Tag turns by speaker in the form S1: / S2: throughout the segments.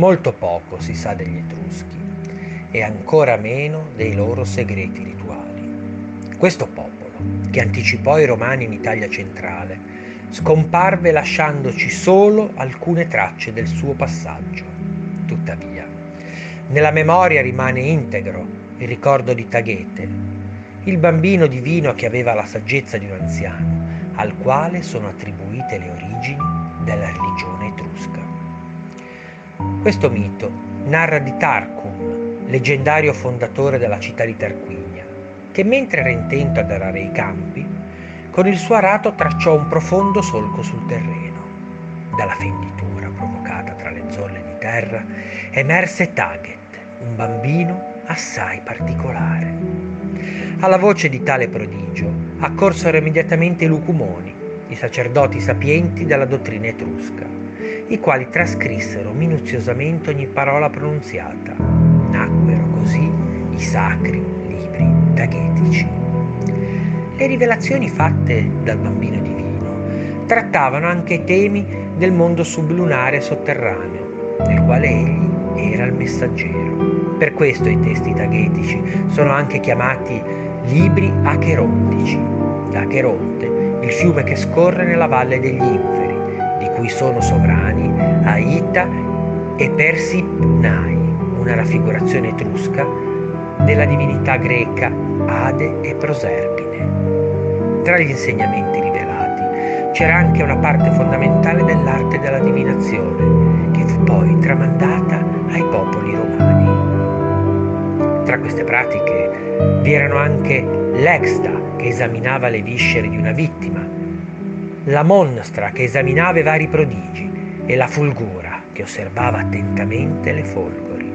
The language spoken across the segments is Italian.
S1: Molto poco si sa degli Etruschi e ancora meno dei loro segreti rituali. Questo popolo, che anticipò i Romani in Italia centrale, scomparve lasciandoci solo alcune tracce del suo passaggio. Tuttavia, nella memoria rimane integro il ricordo di Taghete, il bambino divino che aveva la saggezza di un anziano, al quale sono attribuite le origini della religione. Questo mito narra di Tarquin, leggendario fondatore della città di Tarquinia, che mentre era intento ad arare i campi, con il suo arato tracciò un profondo solco sul terreno. Dalla fenditura provocata tra le zolle di terra emerse Taget, un bambino assai particolare. Alla voce di tale prodigio accorsero immediatamente i lucumoni, i sacerdoti sapienti della dottrina etrusca i quali trascrissero minuziosamente ogni parola pronunziata. Nacquero così i sacri libri daghetici. Le rivelazioni fatte dal bambino divino trattavano anche temi del mondo sublunare sotterraneo, del quale egli era il messaggero. Per questo i testi daghetici sono anche chiamati libri acherontici, da Acheronte, il fiume che scorre nella valle degli inferi di cui sono sovrani Aita e Persipnai, una raffigurazione etrusca della divinità greca Ade e Proserpine. Tra gli insegnamenti rivelati c'era anche una parte fondamentale dell'arte della divinazione, che fu poi tramandata ai popoli romani. Tra queste pratiche vi erano anche l'exta, che esaminava le viscere di una vittima, la monstra che esaminava i vari prodigi e la fulgura che osservava attentamente le folgori.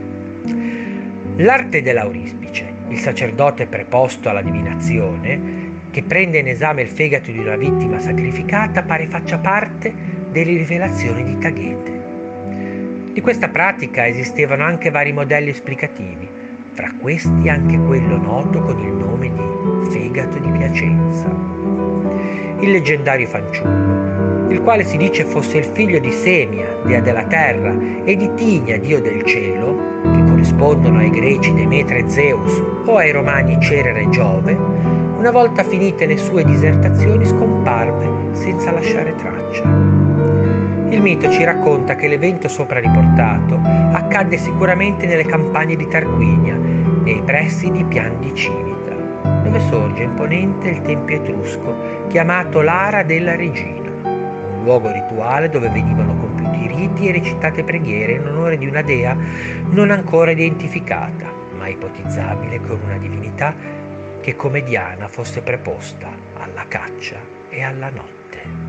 S1: L'arte dell'aurispice, il sacerdote preposto alla divinazione, che prende in esame il fegato di una vittima sacrificata, pare faccia parte delle rivelazioni di Taghete. Di questa pratica esistevano anche vari modelli esplicativi, fra questi anche quello noto con il nome di fegato di Piacenza il leggendario fanciullo, il quale si dice fosse il figlio di Semia, dea della terra, e di Tigna, dio del cielo, corrispondono ai greci Demetra e Zeus o ai romani Cerere e Giove, una volta finite le sue disertazioni scomparve senza lasciare traccia. Il mito ci racconta che l'evento sopra riportato accadde sicuramente nelle campagne di Tarquinia, nei pressi di Pian di Civita dove sorge imponente il tempio etrusco chiamato l'Ara della Regina, luogo rituale dove venivano compiuti riti e recitate preghiere in onore di una dea non ancora identificata, ma ipotizzabile con una divinità che come Diana fosse preposta alla caccia e alla notte.